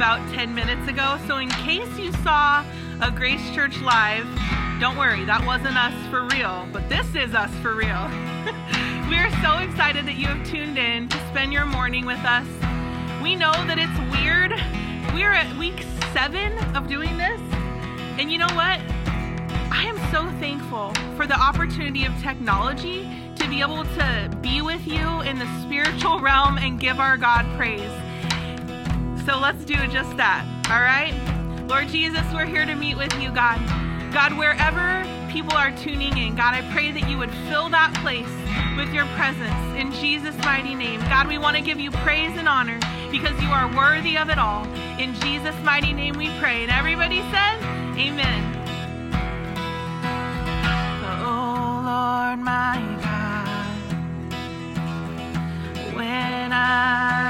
about 10 minutes ago, so in case you saw a Grace Church Live, don't worry, that wasn't us for real, but this is us for real. we are so excited that you have tuned in to spend your morning with us. We know that it's weird. We're at week seven of doing this, and you know what? I am so thankful for the opportunity of technology to be able to be with you in the spiritual realm and give our God praise. So let's do just that, all right? Lord Jesus, we're here to meet with you, God. God, wherever people are tuning in, God, I pray that you would fill that place with your presence in Jesus' mighty name. God, we want to give you praise and honor because you are worthy of it all. In Jesus' mighty name we pray. And everybody says, Amen. Oh, Lord, my God, when I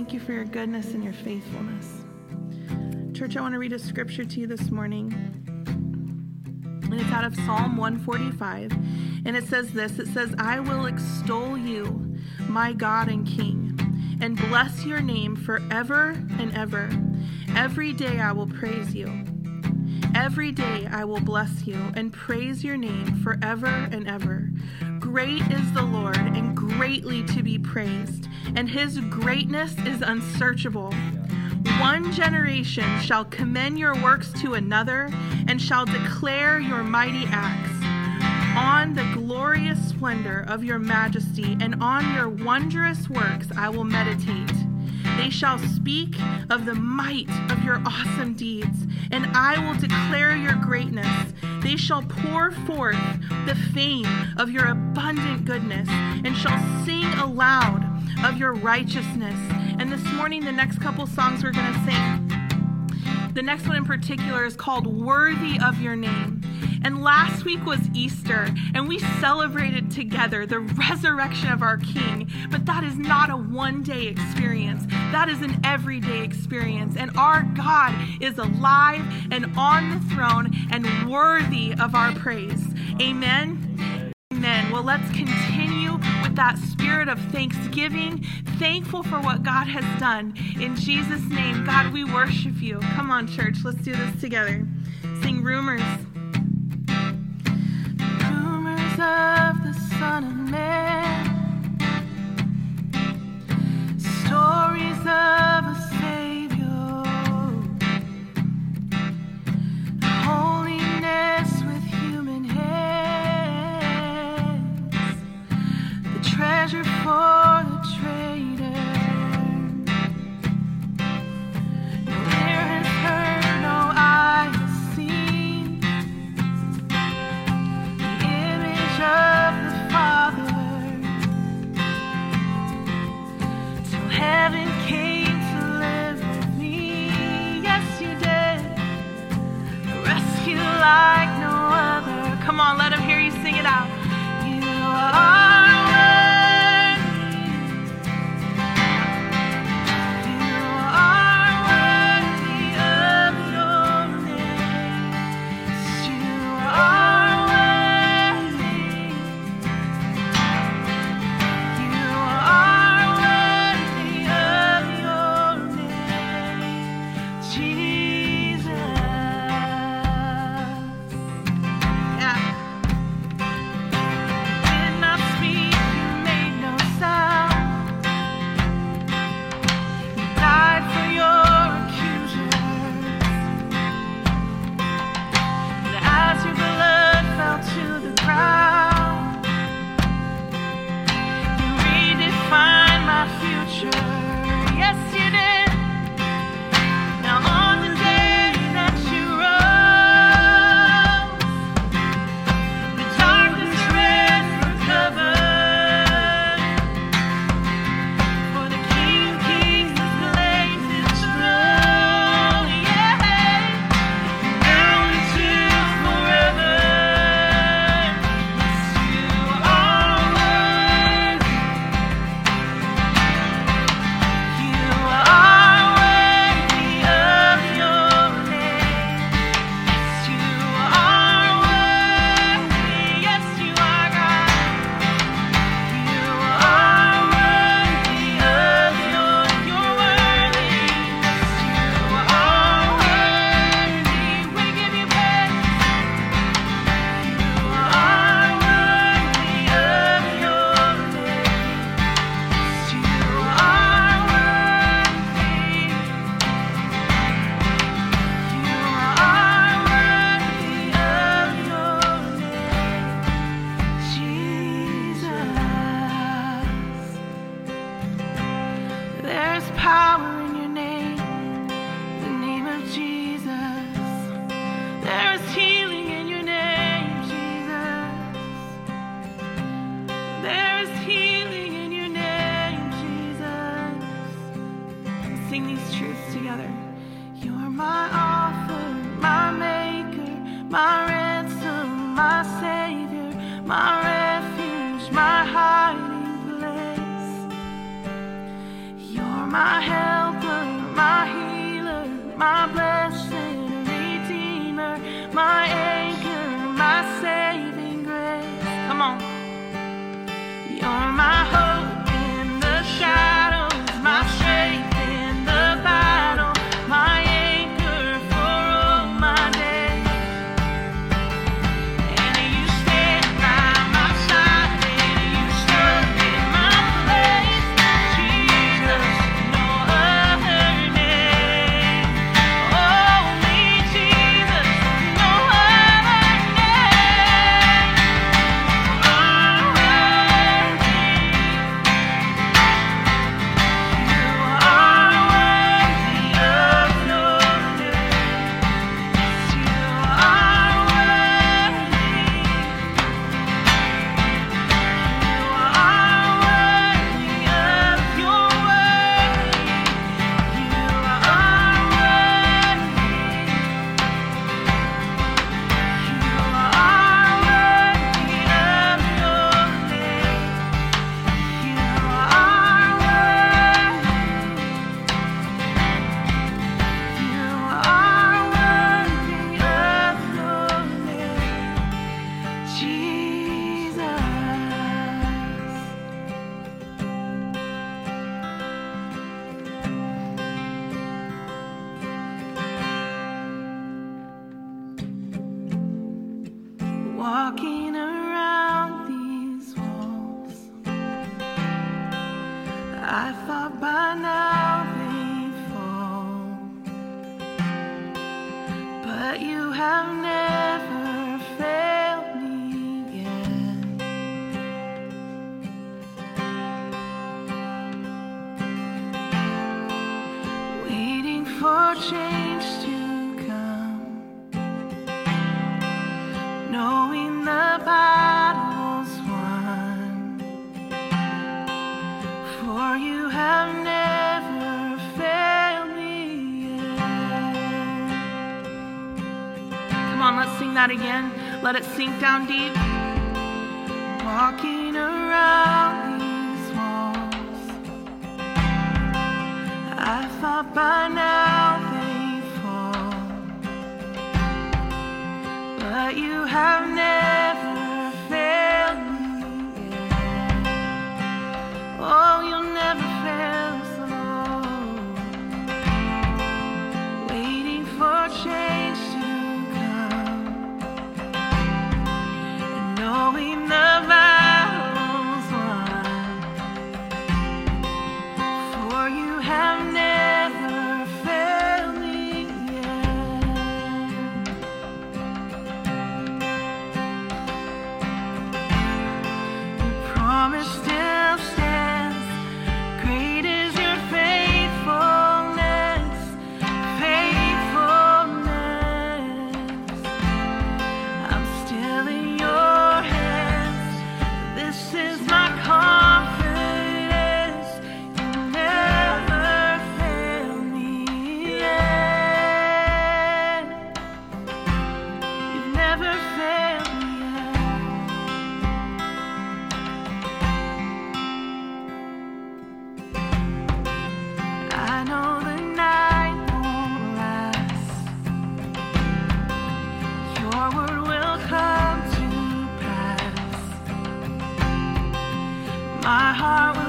thank you for your goodness and your faithfulness. Church, I want to read a scripture to you this morning. And it's out of Psalm 145. And it says this It says, I will extol you, my God and King, and bless your name forever and ever. Every day I will praise you. Every day I will bless you and praise your name forever and ever. Great is the Lord and greatly to be praised, and his greatness is unsearchable. One generation shall commend your works to another and shall declare your mighty acts. On the glorious splendor of your majesty and on your wondrous works I will meditate. They shall speak of the might of your awesome deeds, and I will declare your greatness. They shall pour forth the fame of your abundant goodness, and shall sing aloud of your righteousness. And this morning, the next couple songs we're going to sing, the next one in particular is called Worthy of Your Name. And last week was Easter, and we celebrated together the resurrection of our King. But that is not a one day experience, that is an everyday experience. And our God is alive and on the throne and worthy of our praise. Amen. Amen. Well, let's continue with that spirit of thanksgiving, thankful for what God has done. In Jesus' name, God, we worship you. Come on, church, let's do this together. Sing rumors of the Son of Man. Redeemer, my anchor, my saving grace. Come on. You're my for change to come, knowing the battle's won. For you have never failed me yet. Come on, let's sing that again. Let it sink down deep. Walking around these walls, I thought by have My heart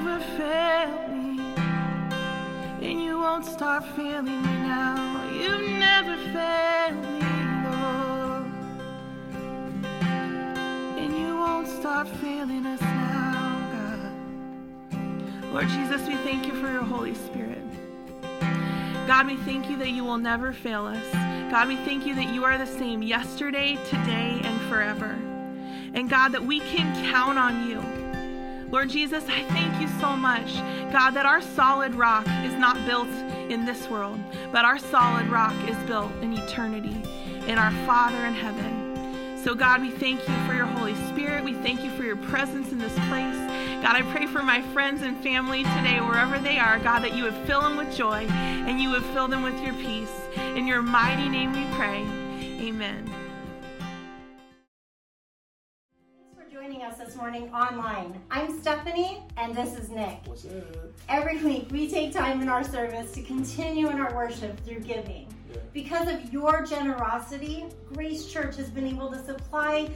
never failed me. And you won't start failing me now. You've never failed me, Lord. And you won't start failing us now, God. Lord Jesus, we thank you for your Holy Spirit. God, we thank you that you will never fail us. God, we thank you that you are the same yesterday, today, and forever. And God, that we can count on you. Lord Jesus, I thank you so much, God, that our solid rock is not built in this world, but our solid rock is built in eternity in our Father in heaven. So, God, we thank you for your Holy Spirit. We thank you for your presence in this place. God, I pray for my friends and family today, wherever they are, God, that you would fill them with joy and you would fill them with your peace. In your mighty name we pray. Amen. This morning online. I'm Stephanie, and this is Nick. What's up? Every week, we take time in our service to continue in our worship through giving. Yeah. Because of your generosity, Grace Church has been able to supply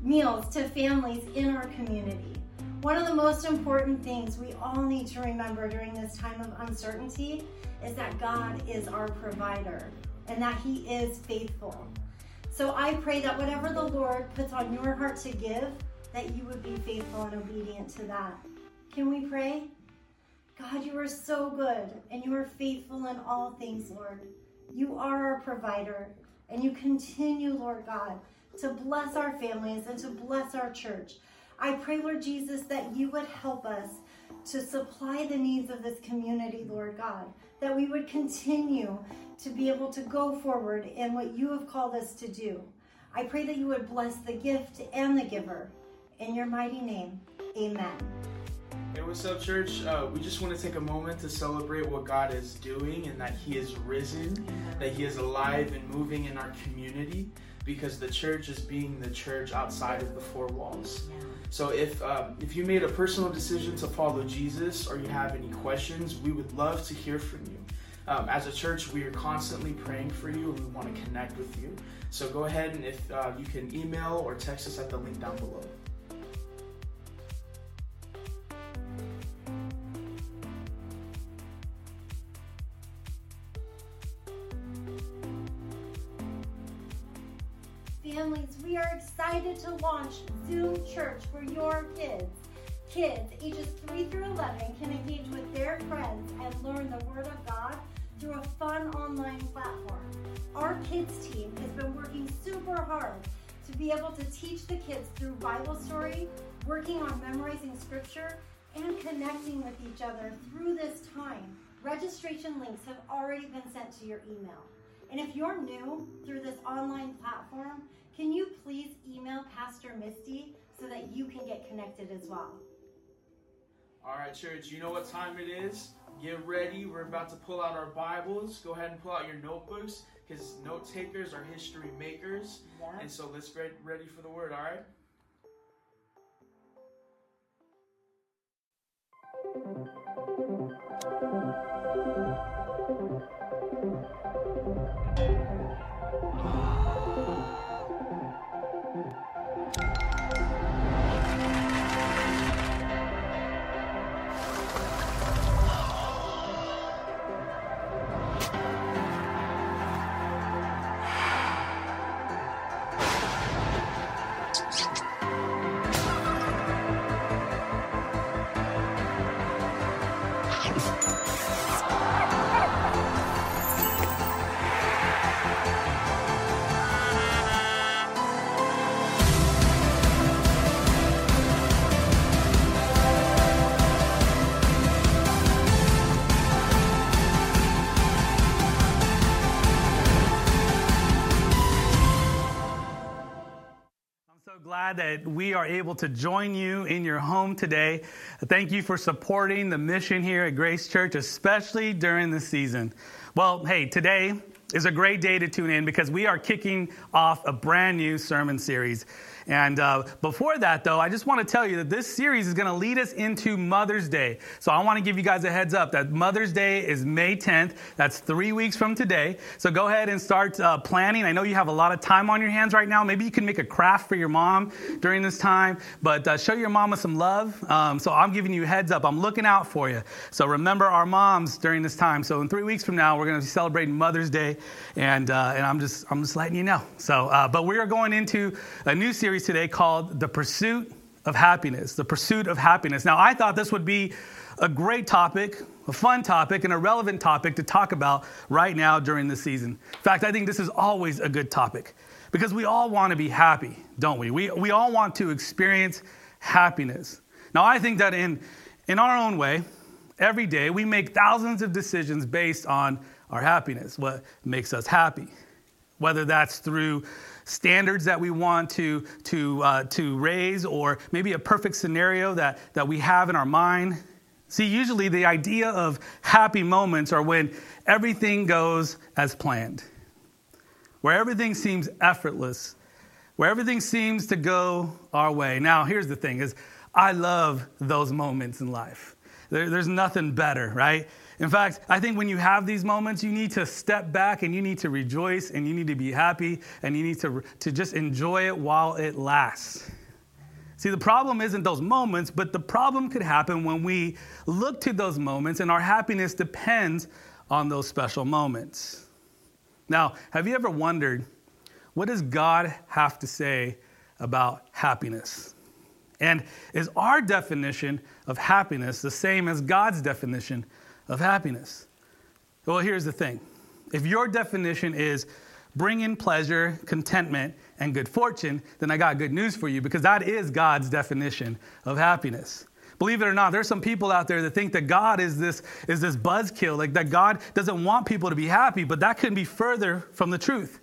meals to families in our community. One of the most important things we all need to remember during this time of uncertainty is that God is our provider and that He is faithful. So I pray that whatever the Lord puts on your heart to give, that you would be faithful and obedient to that. Can we pray? God, you are so good and you are faithful in all things, Lord. You are our provider and you continue, Lord God, to bless our families and to bless our church. I pray, Lord Jesus, that you would help us to supply the needs of this community, Lord God, that we would continue to be able to go forward in what you have called us to do. I pray that you would bless the gift and the giver. In your mighty name, amen. Hey, what's up, church? Uh, we just want to take a moment to celebrate what God is doing and that He is risen, that He is alive and moving in our community because the church is being the church outside of the four walls. So if um, if you made a personal decision to follow Jesus or you have any questions, we would love to hear from you. Um, as a church, we are constantly praying for you and we want to connect with you. So go ahead and if uh, you can email or text us at the link down below. Excited to launch Zoom Church for your kids. Kids ages 3 through 11 can engage with their friends and learn the Word of God through a fun online platform. Our kids team has been working super hard to be able to teach the kids through Bible story, working on memorizing scripture, and connecting with each other through this time. Registration links have already been sent to your email. And if you're new through this online platform, can you please email Pastor Misty so that you can get connected as well? All right, church, you know what time it is. Get ready. We're about to pull out our Bibles. Go ahead and pull out your notebooks because note takers are history makers. Yeah. And so let's get ready for the word, all right? Glad that we are able to join you in your home today. Thank you for supporting the mission here at Grace Church, especially during the season. Well, hey, today is a great day to tune in because we are kicking off a brand new sermon series. And uh, before that, though, I just want to tell you that this series is going to lead us into Mother's Day. So I want to give you guys a heads up that Mother's Day is May 10th. That's three weeks from today. So go ahead and start uh, planning. I know you have a lot of time on your hands right now. Maybe you can make a craft for your mom during this time, but uh, show your mama some love. Um, so I'm giving you heads up. I'm looking out for you. So remember our moms during this time. So in three weeks from now, we're going to be celebrating Mother's Day, and uh, and I'm just I'm just letting you know. So, uh, but we are going into a new series series today called The Pursuit of Happiness. The Pursuit of Happiness. Now, I thought this would be a great topic, a fun topic, and a relevant topic to talk about right now during the season. In fact, I think this is always a good topic because we all want to be happy, don't we? We, we all want to experience happiness. Now, I think that in, in our own way, every day we make thousands of decisions based on our happiness, what makes us happy. Whether that's through standards that we want to, to, uh, to raise, or maybe a perfect scenario that, that we have in our mind. See, usually the idea of happy moments are when everything goes as planned, where everything seems effortless, where everything seems to go our way. Now, here's the thing is I love those moments in life. There, there's nothing better, right? In fact, I think when you have these moments, you need to step back and you need to rejoice and you need to be happy and you need to, to just enjoy it while it lasts. See, the problem isn't those moments, but the problem could happen when we look to those moments and our happiness depends on those special moments. Now, have you ever wondered what does God have to say about happiness? And is our definition of happiness the same as God's definition of happiness. Well, here's the thing if your definition is bring in pleasure, contentment, and good fortune, then I got good news for you because that is God's definition of happiness. Believe it or not, there's some people out there that think that God is this, is this buzzkill, like that God doesn't want people to be happy, but that couldn't be further from the truth.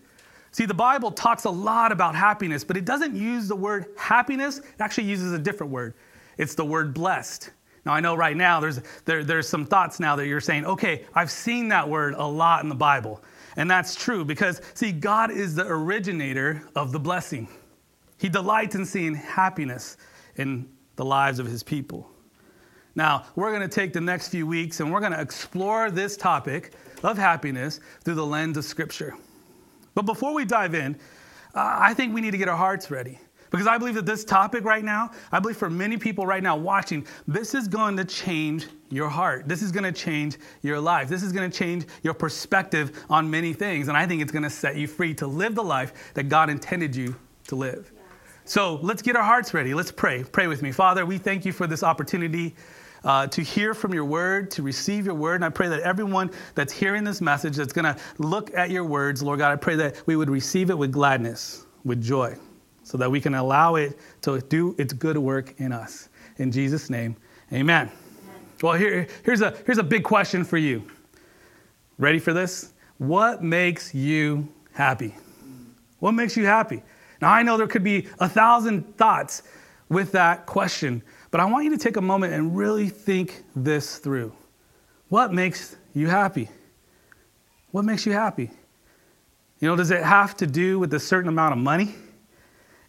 See, the Bible talks a lot about happiness, but it doesn't use the word happiness, it actually uses a different word. It's the word blessed. Now, I know right now there's, there, there's some thoughts now that you're saying, okay, I've seen that word a lot in the Bible. And that's true because, see, God is the originator of the blessing. He delights in seeing happiness in the lives of his people. Now, we're going to take the next few weeks and we're going to explore this topic of happiness through the lens of Scripture. But before we dive in, uh, I think we need to get our hearts ready. Because I believe that this topic right now, I believe for many people right now watching, this is going to change your heart. This is going to change your life. This is going to change your perspective on many things. And I think it's going to set you free to live the life that God intended you to live. So let's get our hearts ready. Let's pray. Pray with me. Father, we thank you for this opportunity. Uh, to hear from your word, to receive your word. And I pray that everyone that's hearing this message, that's going to look at your words, Lord God, I pray that we would receive it with gladness, with joy so that we can allow it to do its good work in us. In Jesus' name, amen. amen. Well, here, here's, a, here's a big question for you. Ready for this? What makes you happy? What makes you happy? Now, I know there could be a thousand thoughts with that question, but I want you to take a moment and really think this through. What makes you happy? What makes you happy? You know, does it have to do with a certain amount of money?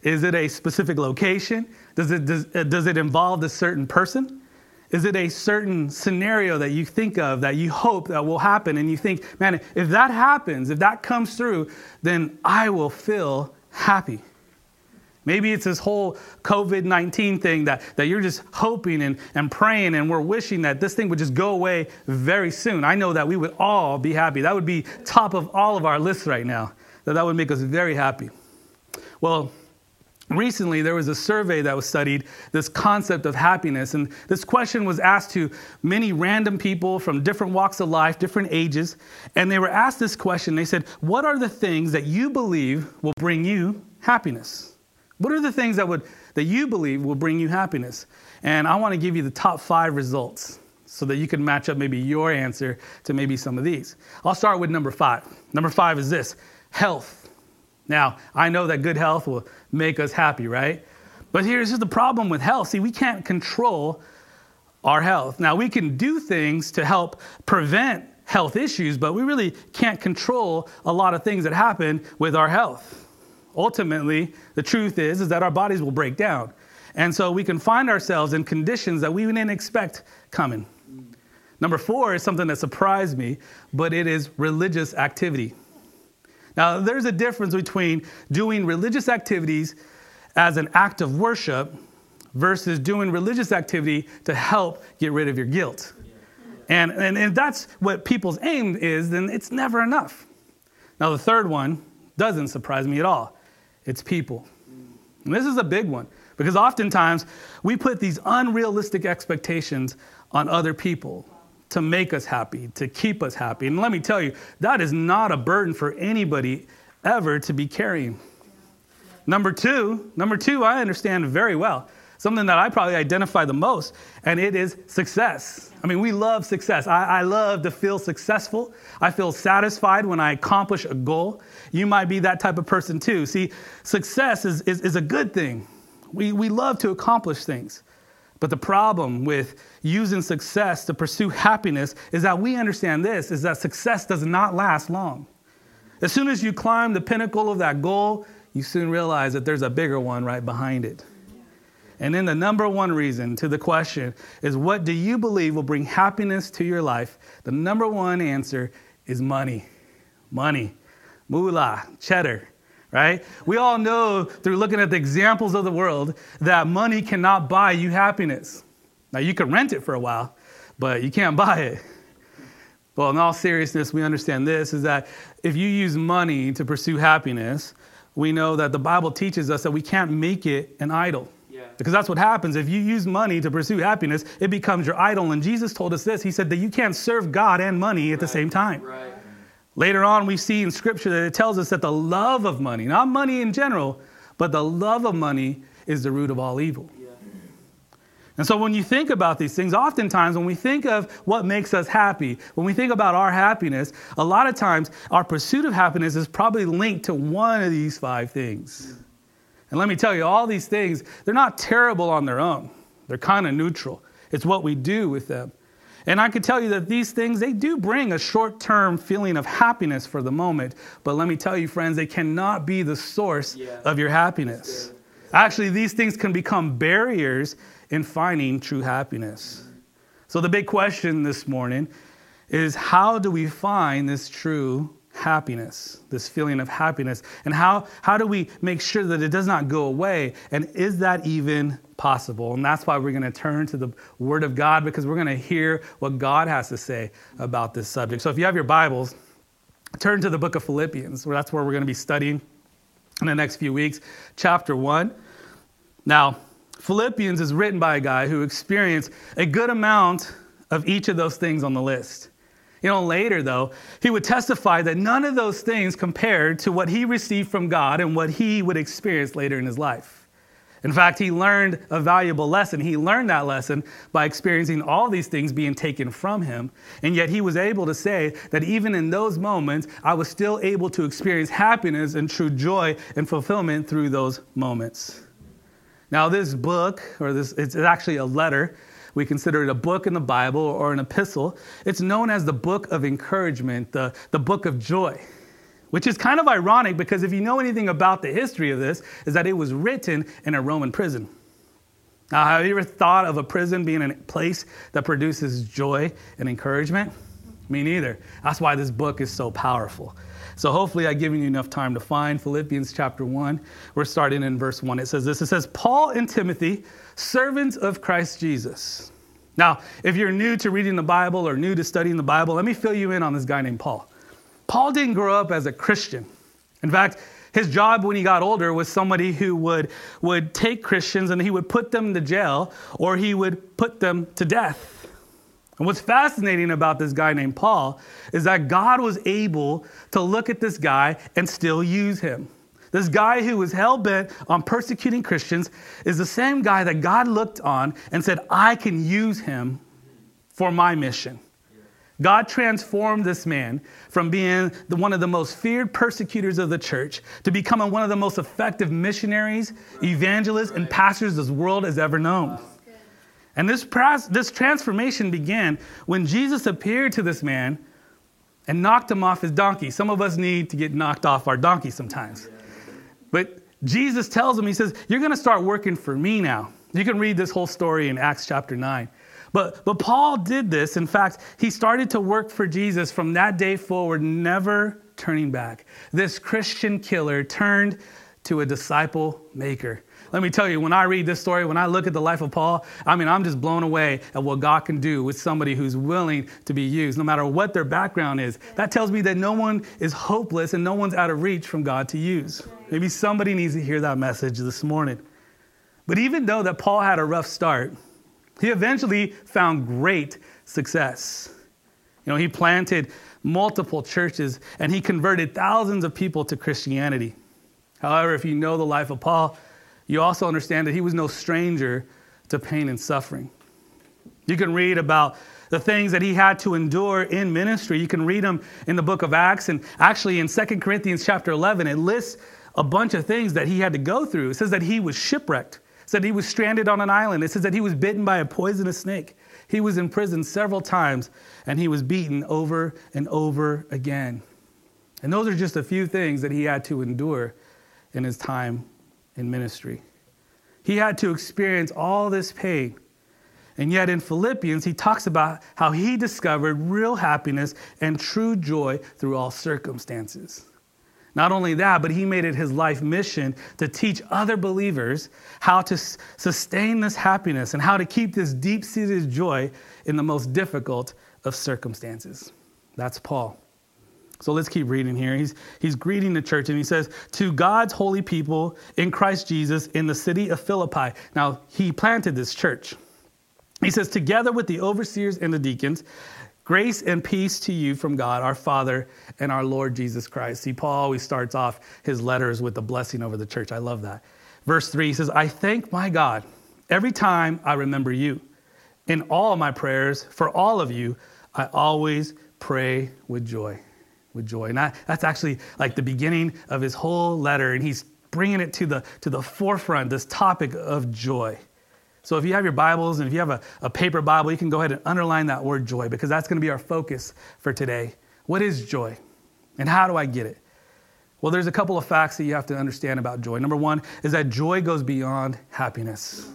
Is it a specific location? Does it, does, uh, does it involve a certain person? Is it a certain scenario that you think of that you hope that will happen and you think, man, if that happens, if that comes through, then I will feel happy. Maybe it's this whole COVID 19 thing that, that you're just hoping and, and praying, and we're wishing that this thing would just go away very soon. I know that we would all be happy. That would be top of all of our lists right now, that that would make us very happy. Well, Recently, there was a survey that was studied this concept of happiness, and this question was asked to many random people from different walks of life, different ages, and they were asked this question. They said, What are the things that you believe will bring you happiness? What are the things that, would, that you believe will bring you happiness? And I want to give you the top five results so that you can match up maybe your answer to maybe some of these. I'll start with number five. Number five is this health. Now, I know that good health will make us happy, right? But here's the problem with health. See, we can't control our health. Now, we can do things to help prevent health issues, but we really can't control a lot of things that happen with our health. Ultimately, the truth is, is that our bodies will break down. And so we can find ourselves in conditions that we didn't expect coming. Number four is something that surprised me, but it is religious activity. Now, there's a difference between doing religious activities as an act of worship versus doing religious activity to help get rid of your guilt. And, and if that's what people's aim is, then it's never enough. Now, the third one doesn't surprise me at all it's people. And this is a big one because oftentimes we put these unrealistic expectations on other people to make us happy, to keep us happy. And let me tell you, that is not a burden for anybody ever to be carrying. Number two, number two, I understand very well. Something that I probably identify the most, and it is success. I mean, we love success. I, I love to feel successful. I feel satisfied when I accomplish a goal. You might be that type of person too. See, success is, is, is a good thing. We, we love to accomplish things. But the problem with using success to pursue happiness is that we understand this is that success does not last long. As soon as you climb the pinnacle of that goal, you soon realize that there's a bigger one right behind it. And then the number one reason to the question is what do you believe will bring happiness to your life? The number one answer is money. Money. Moolah, cheddar, right? We all know through looking at the examples of the world that money cannot buy you happiness. Now, you can rent it for a while, but you can't buy it. Well, in all seriousness, we understand this is that if you use money to pursue happiness, we know that the Bible teaches us that we can't make it an idol. Yeah. Because that's what happens. If you use money to pursue happiness, it becomes your idol. And Jesus told us this He said that you can't serve God and money at right. the same time. Right. Later on, we see in Scripture that it tells us that the love of money, not money in general, but the love of money is the root of all evil. And so when you think about these things, oftentimes when we think of what makes us happy, when we think about our happiness, a lot of times our pursuit of happiness is probably linked to one of these five things. And let me tell you, all these things, they're not terrible on their own. They're kind of neutral. It's what we do with them. And I can tell you that these things, they do bring a short term feeling of happiness for the moment. But let me tell you, friends, they cannot be the source yeah. of your happiness. Actually, these things can become barriers in finding true happiness. So, the big question this morning is how do we find this true happiness, this feeling of happiness? And how, how do we make sure that it does not go away? And is that even possible? And that's why we're going to turn to the Word of God because we're going to hear what God has to say about this subject. So, if you have your Bibles, turn to the book of Philippians, where that's where we're going to be studying in the next few weeks, chapter 1. Now, Philippians is written by a guy who experienced a good amount of each of those things on the list. You know, later though, he would testify that none of those things compared to what he received from God and what he would experience later in his life. In fact, he learned a valuable lesson. He learned that lesson by experiencing all these things being taken from him. And yet he was able to say that even in those moments, I was still able to experience happiness and true joy and fulfillment through those moments. Now, this book, or this, it's actually a letter. We consider it a book in the Bible or an epistle. It's known as the book of encouragement, the, the book of joy, which is kind of ironic because if you know anything about the history of this, is that it was written in a Roman prison. Now, have you ever thought of a prison being a place that produces joy and encouragement? Me neither. That's why this book is so powerful. So hopefully I've given you enough time to find Philippians chapter 1. We're starting in verse 1. It says this It says, Paul and Timothy, servants of Christ Jesus. Now, if you're new to reading the Bible or new to studying the Bible, let me fill you in on this guy named Paul. Paul didn't grow up as a Christian. In fact, his job when he got older was somebody who would, would take Christians and he would put them to jail or he would put them to death. And what's fascinating about this guy named Paul is that God was able to look at this guy and still use him. This guy who was hell bent on persecuting Christians is the same guy that God looked on and said, I can use him for my mission. God transformed this man from being the, one of the most feared persecutors of the church to becoming one of the most effective missionaries, evangelists, and pastors this world has ever known. And this, this transformation began when Jesus appeared to this man and knocked him off his donkey. Some of us need to get knocked off our donkey sometimes. But Jesus tells him, He says, You're going to start working for me now. You can read this whole story in Acts chapter 9. But, but Paul did this. In fact, he started to work for Jesus from that day forward, never turning back. This Christian killer turned to a disciple maker. Let me tell you, when I read this story, when I look at the life of Paul, I mean, I'm just blown away at what God can do with somebody who's willing to be used, no matter what their background is. That tells me that no one is hopeless and no one's out of reach from God to use. Maybe somebody needs to hear that message this morning. But even though that Paul had a rough start, he eventually found great success. You know, he planted multiple churches and he converted thousands of people to Christianity. However, if you know the life of Paul, you also understand that he was no stranger to pain and suffering. You can read about the things that he had to endure in ministry. You can read them in the book of Acts and actually in 2 Corinthians chapter 11 it lists a bunch of things that he had to go through. It says that he was shipwrecked said he was stranded on an island. It says that he was bitten by a poisonous snake. He was in prison several times and he was beaten over and over again. And those are just a few things that he had to endure in his time in ministry. He had to experience all this pain. And yet in Philippians, he talks about how he discovered real happiness and true joy through all circumstances. Not only that, but he made it his life mission to teach other believers how to sustain this happiness and how to keep this deep seated joy in the most difficult of circumstances. That's Paul. So let's keep reading here. He's, he's greeting the church and he says, To God's holy people in Christ Jesus in the city of Philippi. Now, he planted this church. He says, Together with the overseers and the deacons, Grace and peace to you from God, our Father, and our Lord Jesus Christ. See, Paul always starts off his letters with a blessing over the church. I love that. Verse 3 he says, I thank my God every time I remember you. In all my prayers for all of you, I always pray with joy. With joy. And that, that's actually like the beginning of his whole letter, and he's bringing it to the, to the forefront, this topic of joy. So if you have your Bibles and if you have a, a paper Bible, you can go ahead and underline that word joy because that's going to be our focus for today. What is joy? And how do I get it? Well, there's a couple of facts that you have to understand about joy. Number one is that joy goes beyond happiness.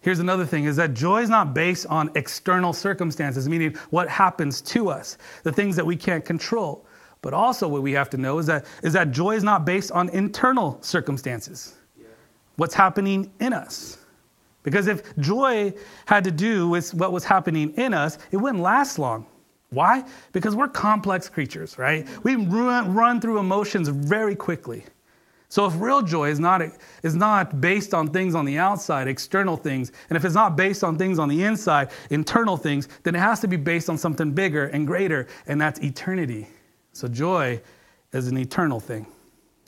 Here's another thing is that joy is not based on external circumstances, meaning what happens to us, the things that we can't control. But also what we have to know is that, is that joy is not based on internal circumstances. What's happening in us. Because if joy had to do with what was happening in us, it wouldn't last long. Why? Because we're complex creatures, right? We run, run through emotions very quickly. So if real joy is not, is not based on things on the outside, external things, and if it's not based on things on the inside, internal things, then it has to be based on something bigger and greater, and that's eternity. So joy is an eternal thing.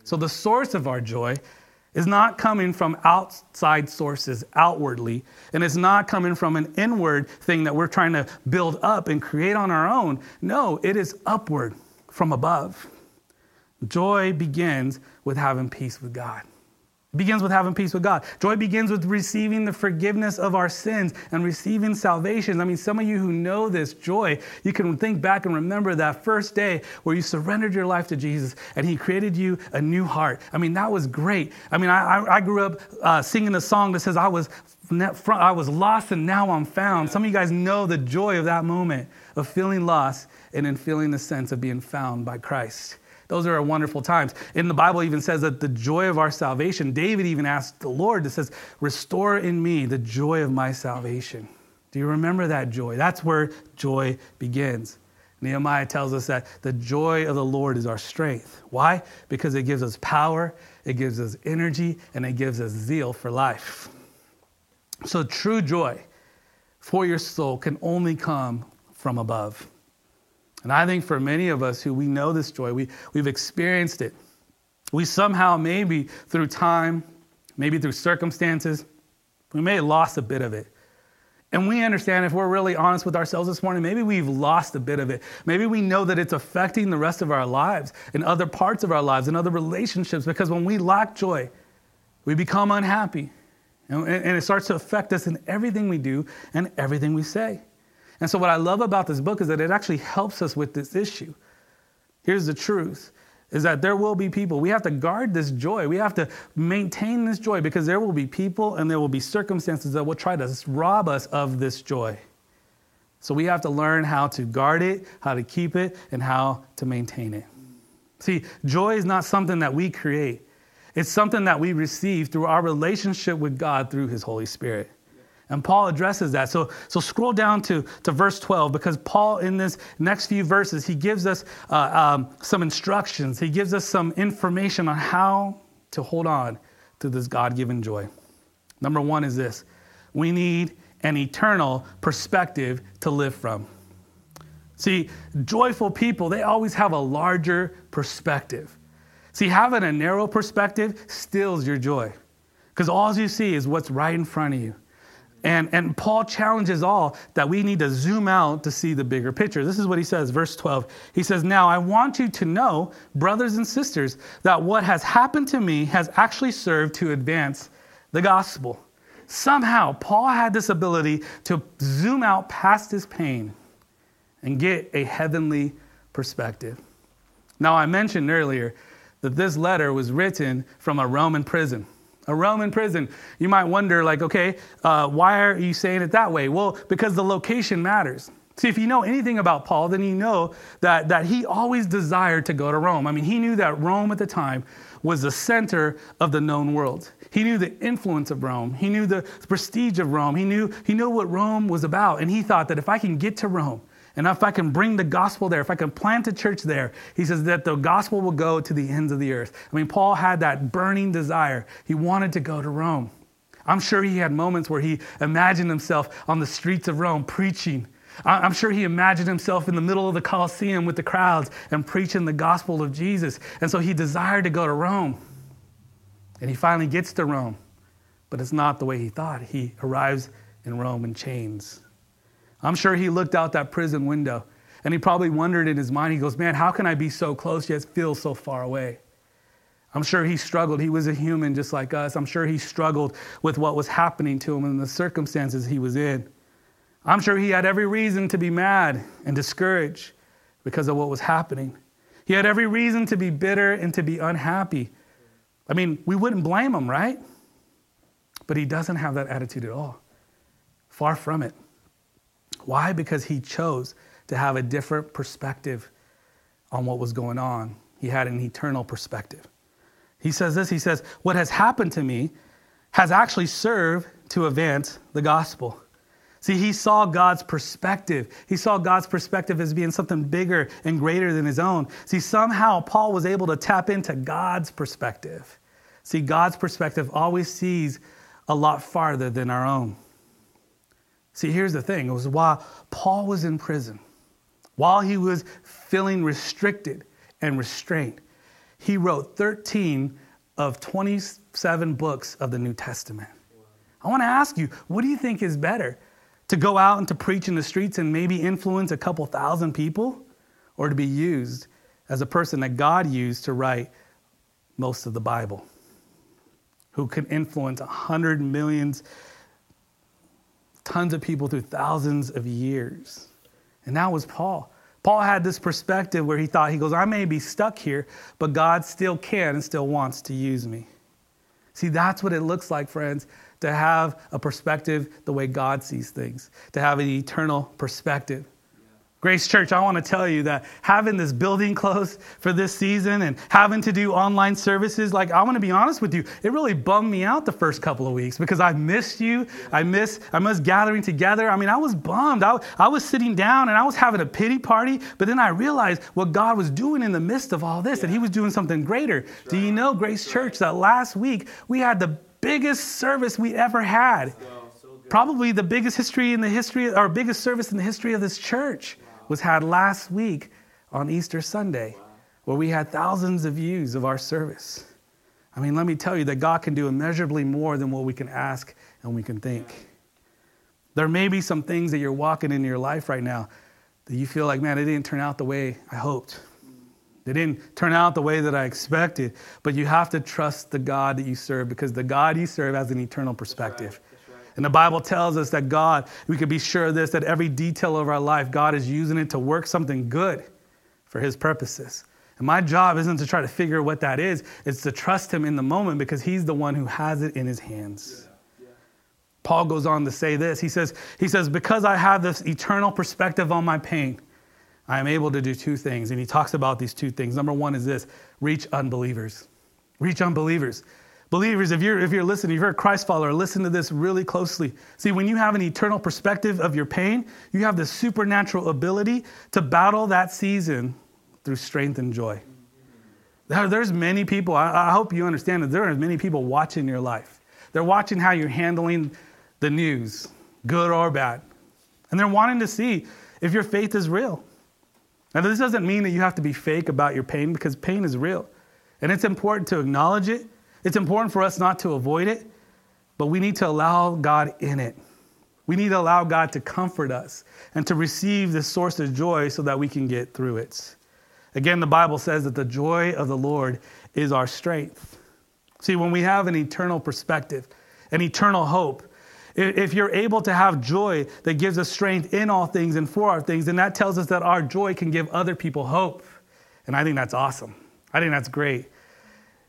So the source of our joy is not coming from outside sources outwardly, and it's not coming from an inward thing that we're trying to build up and create on our own. No, it is upward from above. Joy begins with having peace with God. Begins with having peace with God. Joy begins with receiving the forgiveness of our sins and receiving salvation. I mean, some of you who know this joy, you can think back and remember that first day where you surrendered your life to Jesus and He created you a new heart. I mean, that was great. I mean, I, I grew up uh, singing a song that says, I was, I was lost and now I'm found. Some of you guys know the joy of that moment of feeling lost and then feeling the sense of being found by Christ. Those are wonderful times. And the Bible even says that the joy of our salvation, David even asked the Lord, it says, Restore in me the joy of my salvation. Do you remember that joy? That's where joy begins. Nehemiah tells us that the joy of the Lord is our strength. Why? Because it gives us power, it gives us energy, and it gives us zeal for life. So, true joy for your soul can only come from above. And I think for many of us who we know this joy, we, we've experienced it. We somehow, maybe through time, maybe through circumstances, we may have lost a bit of it. And we understand if we're really honest with ourselves this morning, maybe we've lost a bit of it. Maybe we know that it's affecting the rest of our lives and other parts of our lives and other relationships because when we lack joy, we become unhappy. And it starts to affect us in everything we do and everything we say. And so, what I love about this book is that it actually helps us with this issue. Here's the truth is that there will be people. We have to guard this joy. We have to maintain this joy because there will be people and there will be circumstances that will try to rob us of this joy. So we have to learn how to guard it, how to keep it, and how to maintain it. See, joy is not something that we create, it's something that we receive through our relationship with God through His Holy Spirit. And Paul addresses that. So, so scroll down to, to verse 12 because Paul, in this next few verses, he gives us uh, um, some instructions. He gives us some information on how to hold on to this God given joy. Number one is this we need an eternal perspective to live from. See, joyful people, they always have a larger perspective. See, having a narrow perspective steals your joy because all you see is what's right in front of you. And, and Paul challenges all that we need to zoom out to see the bigger picture. This is what he says, verse 12. He says, Now I want you to know, brothers and sisters, that what has happened to me has actually served to advance the gospel. Somehow, Paul had this ability to zoom out past his pain and get a heavenly perspective. Now, I mentioned earlier that this letter was written from a Roman prison a Roman prison. You might wonder, like, okay, uh, why are you saying it that way? Well, because the location matters. See, if you know anything about Paul, then you know that, that he always desired to go to Rome. I mean, he knew that Rome at the time was the center of the known world. He knew the influence of Rome. He knew the prestige of Rome. He knew, he knew what Rome was about. And he thought that if I can get to Rome, and if I can bring the gospel there, if I can plant a church there, he says that the gospel will go to the ends of the earth. I mean, Paul had that burning desire. He wanted to go to Rome. I'm sure he had moments where he imagined himself on the streets of Rome preaching. I'm sure he imagined himself in the middle of the Colosseum with the crowds and preaching the gospel of Jesus. And so he desired to go to Rome. And he finally gets to Rome. But it's not the way he thought. He arrives in Rome in chains. I'm sure he looked out that prison window and he probably wondered in his mind, he goes, Man, how can I be so close yet feel so far away? I'm sure he struggled. He was a human just like us. I'm sure he struggled with what was happening to him and the circumstances he was in. I'm sure he had every reason to be mad and discouraged because of what was happening. He had every reason to be bitter and to be unhappy. I mean, we wouldn't blame him, right? But he doesn't have that attitude at all. Far from it. Why? Because he chose to have a different perspective on what was going on. He had an eternal perspective. He says this He says, What has happened to me has actually served to advance the gospel. See, he saw God's perspective. He saw God's perspective as being something bigger and greater than his own. See, somehow Paul was able to tap into God's perspective. See, God's perspective always sees a lot farther than our own. See, here's the thing it was while Paul was in prison, while he was feeling restricted and restrained, he wrote 13 of 27 books of the New Testament. I want to ask you, what do you think is better? To go out and to preach in the streets and maybe influence a couple thousand people? Or to be used as a person that God used to write most of the Bible? Who could influence a 100 millions tons of people through thousands of years. And that was Paul. Paul had this perspective where he thought, he goes, I may be stuck here, but God still can and still wants to use me. See, that's what it looks like, friends, to have a perspective the way God sees things, to have an eternal perspective. Grace Church, I want to tell you that having this building closed for this season and having to do online services, like I want to be honest with you, it really bummed me out the first couple of weeks because I missed you. I miss I miss gathering together. I mean, I was bummed. I, I was sitting down and I was having a pity party, but then I realized what God was doing in the midst of all this, yeah. that He was doing something greater. Do you know, Grace Church, that last week we had the biggest service we ever had? Probably the biggest history in the history, or biggest service in the history of this church was had last week on Easter Sunday, where we had thousands of views of our service. I mean, let me tell you that God can do immeasurably more than what we can ask and we can think. There may be some things that you're walking in your life right now that you feel like, man, it didn't turn out the way I hoped. It didn't turn out the way that I expected. But you have to trust the God that you serve because the God you serve has an eternal perspective. And the Bible tells us that God, we can be sure of this, that every detail of our life, God is using it to work something good for his purposes. And my job isn't to try to figure what that is, it's to trust him in the moment because he's the one who has it in his hands. Paul goes on to say this. He says, he says, Because I have this eternal perspective on my pain, I am able to do two things. And he talks about these two things. Number one is this reach unbelievers. Reach unbelievers. Believers, if you're, if you're listening, if you're a Christ follower, listen to this really closely. See, when you have an eternal perspective of your pain, you have the supernatural ability to battle that season through strength and joy. There's many people, I hope you understand that there are many people watching your life. They're watching how you're handling the news, good or bad. And they're wanting to see if your faith is real. Now, this doesn't mean that you have to be fake about your pain because pain is real. And it's important to acknowledge it it's important for us not to avoid it, but we need to allow God in it. We need to allow God to comfort us and to receive this source of joy so that we can get through it. Again, the Bible says that the joy of the Lord is our strength. See, when we have an eternal perspective, an eternal hope, if you're able to have joy that gives us strength in all things and for our things, then that tells us that our joy can give other people hope. And I think that's awesome. I think that's great.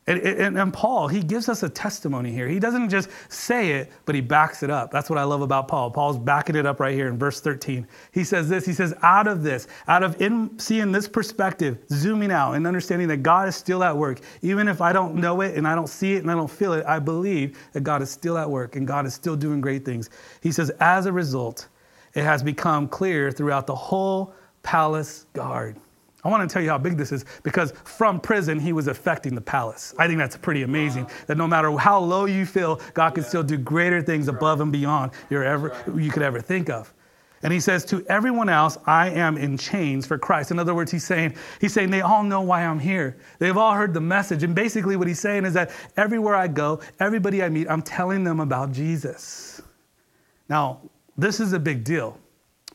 And, and, and, Paul, he gives us a testimony here. He doesn't just say it, but he backs it up. That's what I love about Paul. Paul's backing it up right here in verse 13. He says this He says, out of this, out of in, seeing this perspective, zooming out and understanding that God is still at work, even if I don't know it and I don't see it and I don't feel it, I believe that God is still at work and God is still doing great things. He says, as a result, it has become clear throughout the whole palace guard I want to tell you how big this is because from prison, he was affecting the palace. I think that's pretty amazing wow. that no matter how low you feel, God can yeah. still do greater things right. above and beyond you ever, right. you could ever think of. And he says, To everyone else, I am in chains for Christ. In other words, he's saying, he's saying they all know why I'm here. They've all heard the message. And basically, what he's saying is that everywhere I go, everybody I meet, I'm telling them about Jesus. Now, this is a big deal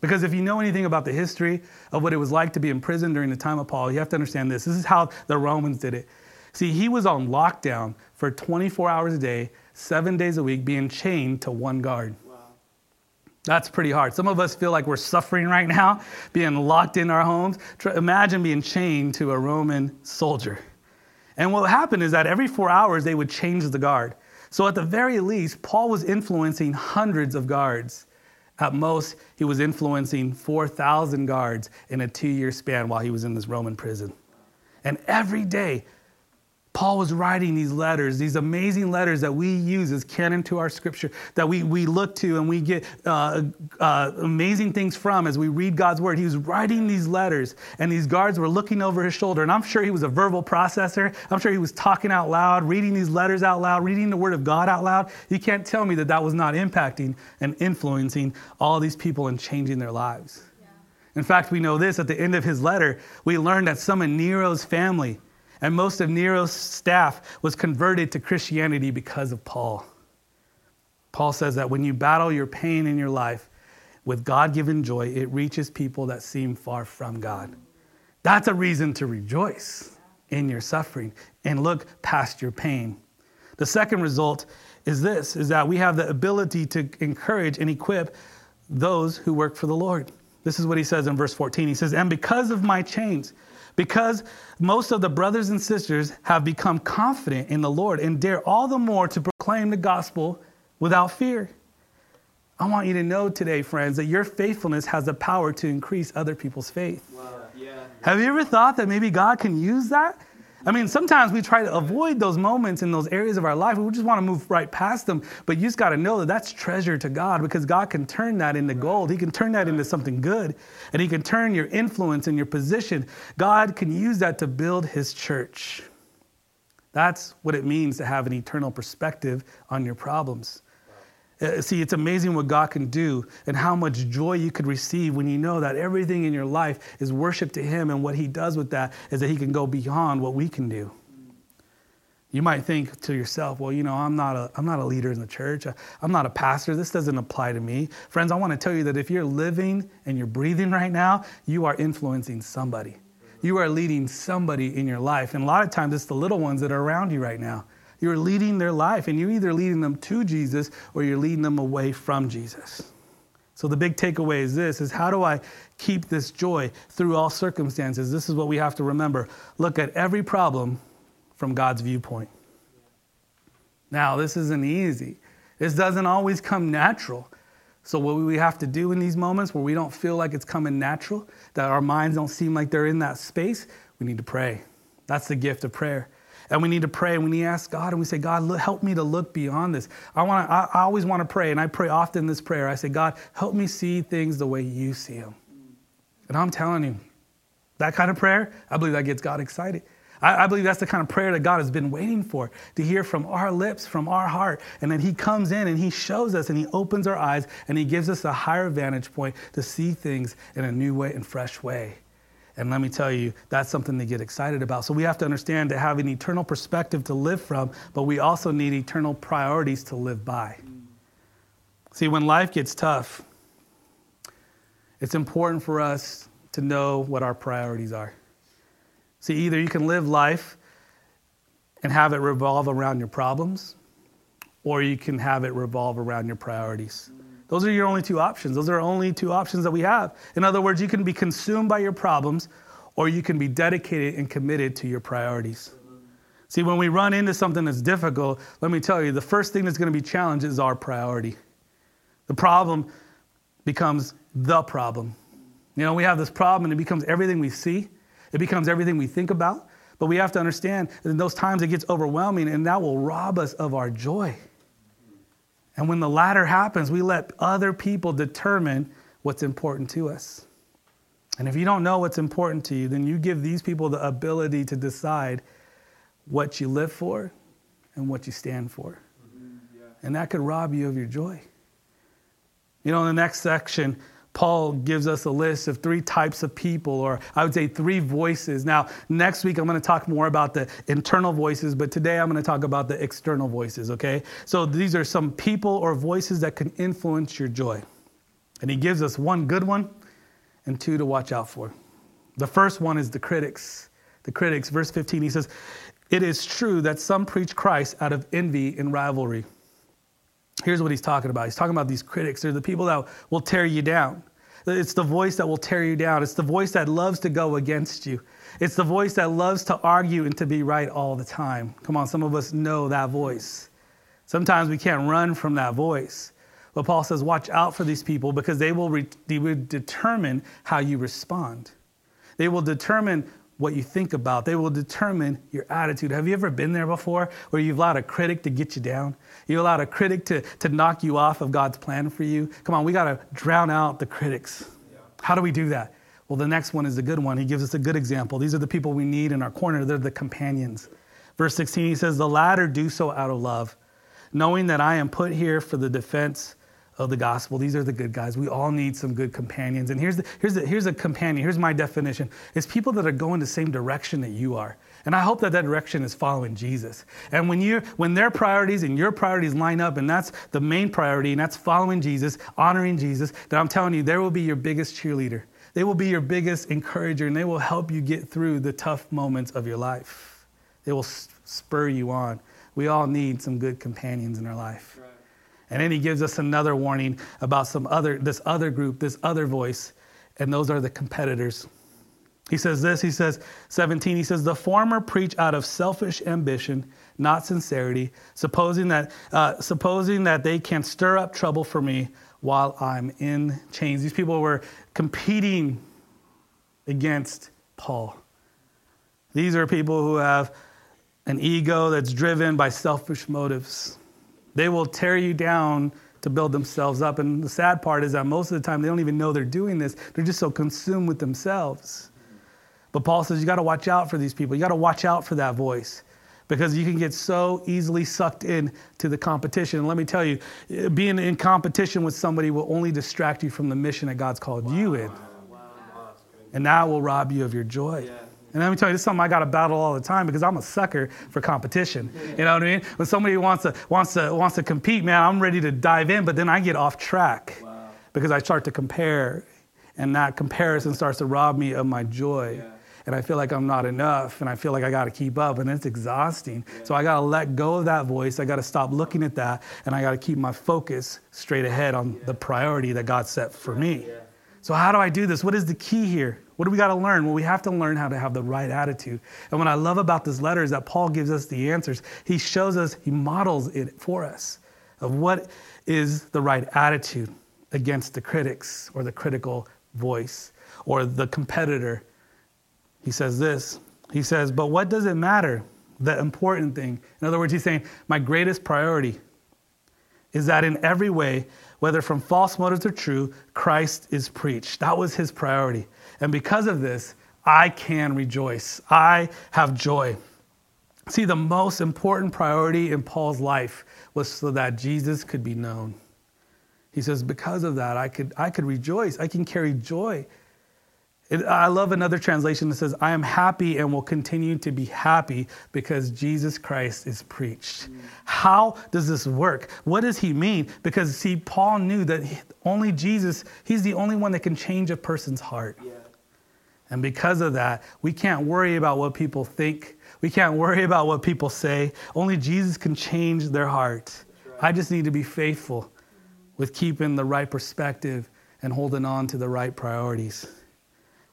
because if you know anything about the history of what it was like to be in prison during the time of Paul, you have to understand this. This is how the Romans did it. See, he was on lockdown for 24 hours a day, seven days a week, being chained to one guard. That's pretty hard. Some of us feel like we're suffering right now, being locked in our homes. Imagine being chained to a Roman soldier. And what happened is that every four hours they would change the guard. So at the very least, Paul was influencing hundreds of guards. At most, he was influencing 4,000 guards in a two year span while he was in this Roman prison. And every day, Paul was writing these letters, these amazing letters that we use as canon to our scripture, that we, we look to and we get uh, uh, amazing things from as we read God's word. He was writing these letters, and these guards were looking over his shoulder. And I'm sure he was a verbal processor. I'm sure he was talking out loud, reading these letters out loud, reading the word of God out loud. You can't tell me that that was not impacting and influencing all these people and changing their lives. Yeah. In fact, we know this at the end of his letter, we learned that some of Nero's family and most of Nero's staff was converted to Christianity because of Paul. Paul says that when you battle your pain in your life with God given joy, it reaches people that seem far from God. That's a reason to rejoice in your suffering and look past your pain. The second result is this is that we have the ability to encourage and equip those who work for the Lord. This is what he says in verse 14. He says, "And because of my chains, because most of the brothers and sisters have become confident in the Lord and dare all the more to proclaim the gospel without fear. I want you to know today, friends, that your faithfulness has the power to increase other people's faith. Wow. Yeah. Have you ever thought that maybe God can use that I mean, sometimes we try to avoid those moments in those areas of our life. We just want to move right past them. But you just got to know that that's treasure to God because God can turn that into gold. He can turn that into something good. And He can turn your influence and your position. God can use that to build His church. That's what it means to have an eternal perspective on your problems. Uh, see, it's amazing what God can do and how much joy you could receive when you know that everything in your life is worship to Him, and what He does with that is that He can go beyond what we can do. You might think to yourself, well, you know, I'm not a, I'm not a leader in the church. I'm not a pastor. This doesn't apply to me. Friends, I want to tell you that if you're living and you're breathing right now, you are influencing somebody. You are leading somebody in your life. And a lot of times it's the little ones that are around you right now. You're leading their life, and you're either leading them to Jesus or you're leading them away from Jesus. So the big takeaway is this is how do I keep this joy through all circumstances? This is what we have to remember. Look at every problem from God's viewpoint. Now, this isn't easy. This doesn't always come natural. So, what we have to do in these moments where we don't feel like it's coming natural, that our minds don't seem like they're in that space, we need to pray. That's the gift of prayer. And we need to pray and we need to ask God and we say, God, help me to look beyond this. I, wanna, I, I always want to pray, and I pray often this prayer. I say, God, help me see things the way you see them. And I'm telling you, that kind of prayer, I believe that gets God excited. I, I, believe that's the kind of prayer that God has been waiting for to hear from our lips, from our heart. And then He comes in and He shows us and He opens our eyes and He gives us a higher vantage point to see things in a new way and fresh way. And let me tell you, that's something to get excited about. So we have to understand to have an eternal perspective to live from, but we also need eternal priorities to live by. See, when life gets tough, it's important for us to know what our priorities are. See, either you can live life and have it revolve around your problems, or you can have it revolve around your priorities. Those are your only two options. Those are only two options that we have. In other words, you can be consumed by your problems or you can be dedicated and committed to your priorities. See, when we run into something that's difficult, let me tell you, the first thing that's going to be challenged is our priority. The problem becomes the problem. You know, we have this problem and it becomes everything we see, it becomes everything we think about. But we have to understand that in those times it gets overwhelming and that will rob us of our joy. And when the latter happens, we let other people determine what's important to us. And if you don't know what's important to you, then you give these people the ability to decide what you live for and what you stand for. Mm-hmm, yeah. And that could rob you of your joy. You know, in the next section, Paul gives us a list of three types of people, or I would say three voices. Now, next week, I'm going to talk more about the internal voices, but today I'm going to talk about the external voices, okay? So these are some people or voices that can influence your joy. And he gives us one good one and two to watch out for. The first one is the critics. The critics, verse 15, he says, It is true that some preach Christ out of envy and rivalry here's what he's talking about. He's talking about these critics. They're the people that will tear you down. It's the voice that will tear you down. It's the voice that loves to go against you. It's the voice that loves to argue and to be right all the time. Come on, some of us know that voice. Sometimes we can't run from that voice. But Paul says, watch out for these people because they will, re- they will determine how you respond. They will determine what you think about. They will determine your attitude. Have you ever been there before where you've allowed a critic to get you down? You allowed a critic to, to knock you off of God's plan for you? Come on, we got to drown out the critics. How do we do that? Well, the next one is a good one. He gives us a good example. These are the people we need in our corner, they're the companions. Verse 16, he says, The latter do so out of love, knowing that I am put here for the defense of the gospel. These are the good guys. We all need some good companions. And here's, the, here's, the, here's a companion. Here's my definition. It's people that are going the same direction that you are. And I hope that that direction is following Jesus. And when, you when their priorities and your priorities line up, and that's the main priority, and that's following Jesus, honoring Jesus, then I'm telling you, there will be your biggest cheerleader. They will be your biggest encourager, and they will help you get through the tough moments of your life. They will spur you on. We all need some good companions in our life. And then he gives us another warning about some other, this other group, this other voice, and those are the competitors. He says this, he says, 17, he says, the former preach out of selfish ambition, not sincerity, supposing that, uh, supposing that they can stir up trouble for me while I'm in chains. These people were competing against Paul. These are people who have an ego that's driven by selfish motives. They will tear you down to build themselves up. And the sad part is that most of the time they don't even know they're doing this. They're just so consumed with themselves. But Paul says you got to watch out for these people. You got to watch out for that voice because you can get so easily sucked in to the competition. And let me tell you, being in competition with somebody will only distract you from the mission that God's called wow. you in. And that will rob you of your joy. Yeah. And let me tell you, this is something I got to battle all the time because I'm a sucker for competition. You know what I mean? When somebody wants to wants to wants to compete, man, I'm ready to dive in, but then I get off track wow. because I start to compare, and that comparison starts to rob me of my joy. Yeah. And I feel like I'm not enough, and I feel like I got to keep up, and it's exhausting. Yeah. So I got to let go of that voice. I got to stop looking at that, and I got to keep my focus straight ahead on yeah. the priority that God set for me. So how do I do this? What is the key here? What do we got to learn? Well, we have to learn how to have the right attitude. And what I love about this letter is that Paul gives us the answers. He shows us, he models it for us of what is the right attitude against the critics or the critical voice or the competitor. He says this He says, But what does it matter? The important thing. In other words, he's saying, My greatest priority is that in every way, whether from false motives or true, Christ is preached. That was his priority. And because of this, I can rejoice. I have joy. See, the most important priority in Paul's life was so that Jesus could be known. He says, because of that, I could, I could rejoice. I can carry joy. It, I love another translation that says, I am happy and will continue to be happy because Jesus Christ is preached. Mm. How does this work? What does he mean? Because, see, Paul knew that only Jesus, he's the only one that can change a person's heart. Yeah. And because of that, we can't worry about what people think. We can't worry about what people say. Only Jesus can change their heart. Right. I just need to be faithful with keeping the right perspective and holding on to the right priorities.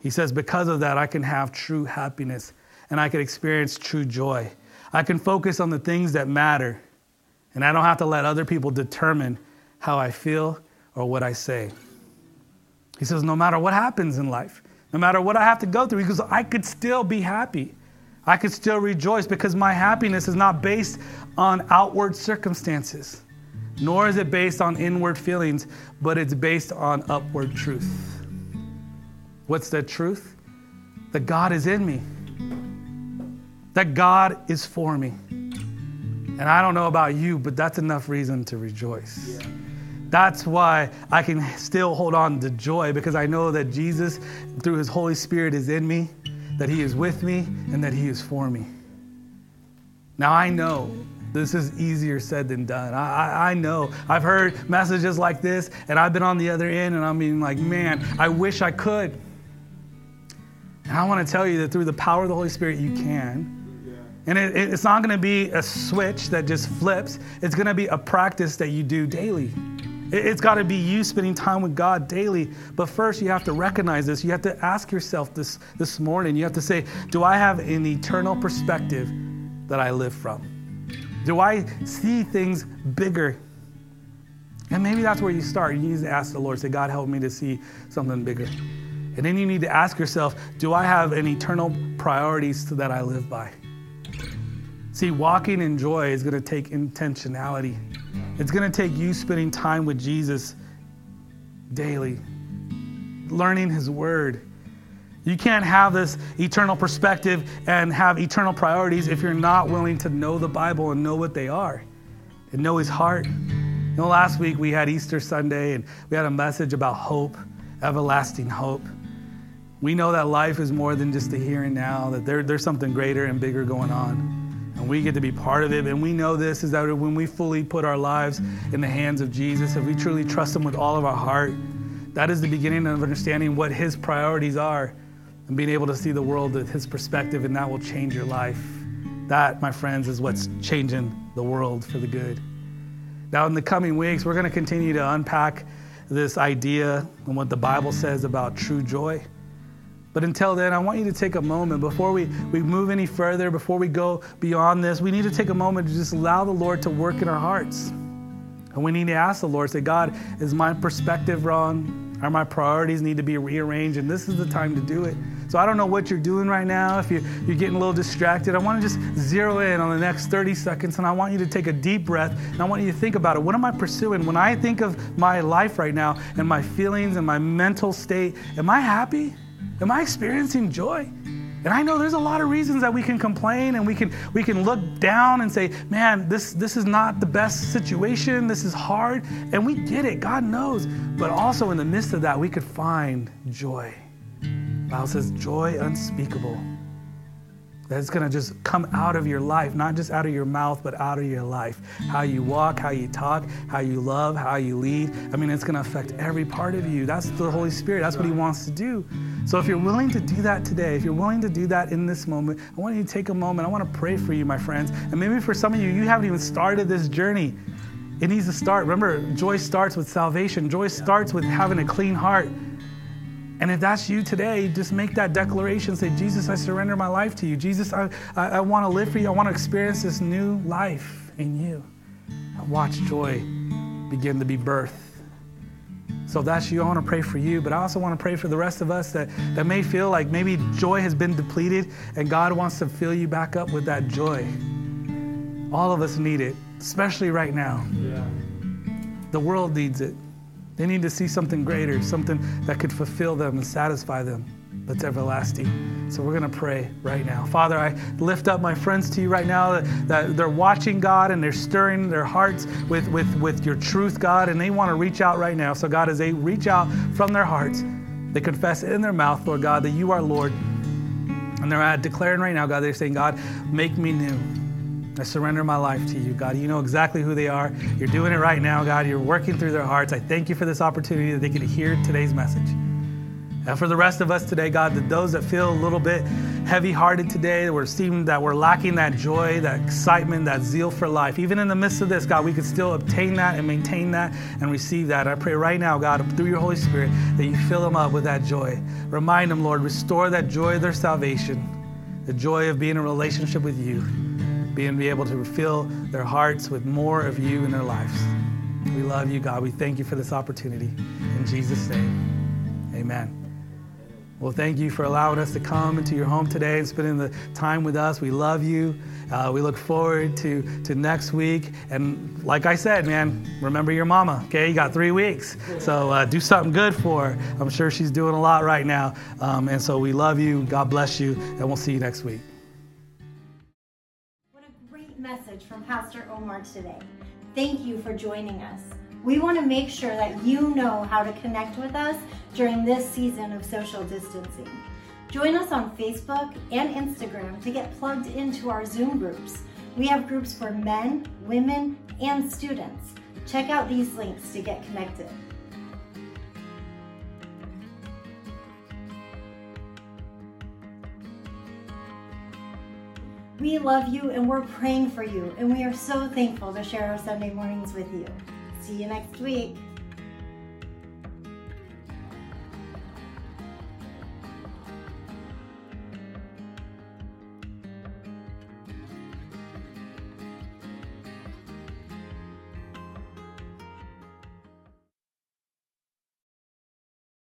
He says, because of that, I can have true happiness and I can experience true joy. I can focus on the things that matter, and I don't have to let other people determine how I feel or what I say. He says, no matter what happens in life, no matter what I have to go through, because I could still be happy. I could still rejoice because my happiness is not based on outward circumstances, nor is it based on inward feelings, but it's based on upward truth. What's that truth? That God is in me, that God is for me. And I don't know about you, but that's enough reason to rejoice. Yeah. That's why I can still hold on to joy because I know that Jesus, through his Holy Spirit, is in me, that he is with me, and that he is for me. Now I know this is easier said than done. I, I, know. I've heard messages like this, and I've been on the other end, and I mean, like, man, I wish I could. And I want to tell you that through the power of the Holy Spirit, you can. And it, it's not going to be a switch that just flips, it's going to be a practice that you do daily. It's got to be you spending time with God daily. But first, you have to recognize this. You have to ask yourself this this morning. You have to say, Do I have an eternal perspective that I live from? Do I see things bigger? And maybe that's where you start. You need to ask the Lord, say, God, help me to see something bigger. And then you need to ask yourself, do I have an eternal priorities that I live by? See, walking in joy is going to take intentionality. It's going to take you spending time with Jesus daily, learning His Word. You can't have this eternal perspective and have eternal priorities if you're not willing to know the Bible and know what they are and know His heart. You know, last week we had Easter Sunday and we had a message about hope, everlasting hope. We know that life is more than just the here and now, that there, there's something greater and bigger going on and we get to be part of it. And we know this is that when we fully put our lives in the hands of Jesus, if we truly trust Him with all of our heart, that is the beginning of understanding what His priorities are and being able to see the world with His perspective, and that will change your life. That, my friends, is what's changing the world for the good. Now, in the coming weeks, we're going to continue to unpack this idea and what the Bible says about true joy. But until then, I want you to take a moment before we, we move any further, before we go beyond this. We need to take a moment to just allow the Lord to work in our hearts. And we need to ask the Lord, say, God, is my perspective wrong? Are my priorities need to be rearranged? And this is the time to do it. So I don't know what you're doing right now. If you're, you're getting a little distracted, I want to just zero in on the next 30 seconds and I want you to take a deep breath and I want you to think about it. What am I pursuing? When I think of my life right now and my feelings and my mental state, am I happy? Am I experiencing joy? And I know there's a lot of reasons that we can complain and we can we can look down and say, "Man, this this is not the best situation. This is hard." And we get it. God knows. But also in the midst of that, we could find joy. The Bible says, "Joy unspeakable that's going to just come out of your life, not just out of your mouth, but out of your life. How you walk, how you talk, how you love, how you lead. I mean, it's going to affect every part of you. That's the Holy Spirit. That's what He wants to do. So if you're willing to do that today, if you're willing to do that in this moment, I want you to take a moment. I want to pray for you, my friends. And maybe for some of you, you haven't even started this journey. It needs to start. Remember, joy starts with salvation, joy starts with having a clean heart. And if that's you today, just make that declaration. Say, Jesus, I surrender my life to you. Jesus, I, I, I want to live for you. I want to experience this new life in you. I watch joy begin to be birthed. So if that's you, I want to pray for you, but I also want to pray for the rest of us that, that may feel like maybe joy has been depleted and God wants to fill you back up with that joy. All of us need it, especially right now. Yeah. The world needs it. They need to see something greater, something that could fulfill them and satisfy them that's everlasting. So we're going to pray right now. Father, I lift up my friends to you right now that, that, they're watching God and they're stirring their hearts with, with, with your truth, God, and they want to reach out right now. So, God, as they reach out from their hearts, they confess in their mouth, Lord God, that you are Lord. And they're declaring right now, God, they're saying, God, make me new. I surrender my life to you, God. You know exactly who they are. You're doing it right now, God. You're working through their hearts. I thank you for this opportunity that they can hear today's message. And for the rest of us today, God, that those that feel a little bit heavy hearted today, that we're seeing that we're lacking that joy, that excitement, that zeal for life, even in the midst of this, God, we could still obtain that and maintain that and receive that. I pray right now, God, through your Holy Spirit, that you fill them up with that joy. Remind them, Lord, restore that joy of their salvation, the joy of being in relationship with you being be able to fill their hearts with more of you in their lives. We love you, God. We thank you for this opportunity. In Jesus' name, amen. Well, thank you for allowing us to come into your home today and spending the time with us. We love you. Uh, we look forward to, to next week. And like I said, man, remember your mama, okay? You got three weeks. So uh, do something good for her. I'm sure she's doing a lot right now. Um, and so we love you. God bless you. And we'll see you next week message from Pastor Omar today. Thank you for joining us. We want to make sure that you know how to connect with us during this season of social distancing. Join us on Facebook and Instagram to get plugged into our Zoom groups. We have groups for men, women, and students. Check out these links to get connected. We love you and we're praying for you, and we are so thankful to share our Sunday mornings with you. See you next week.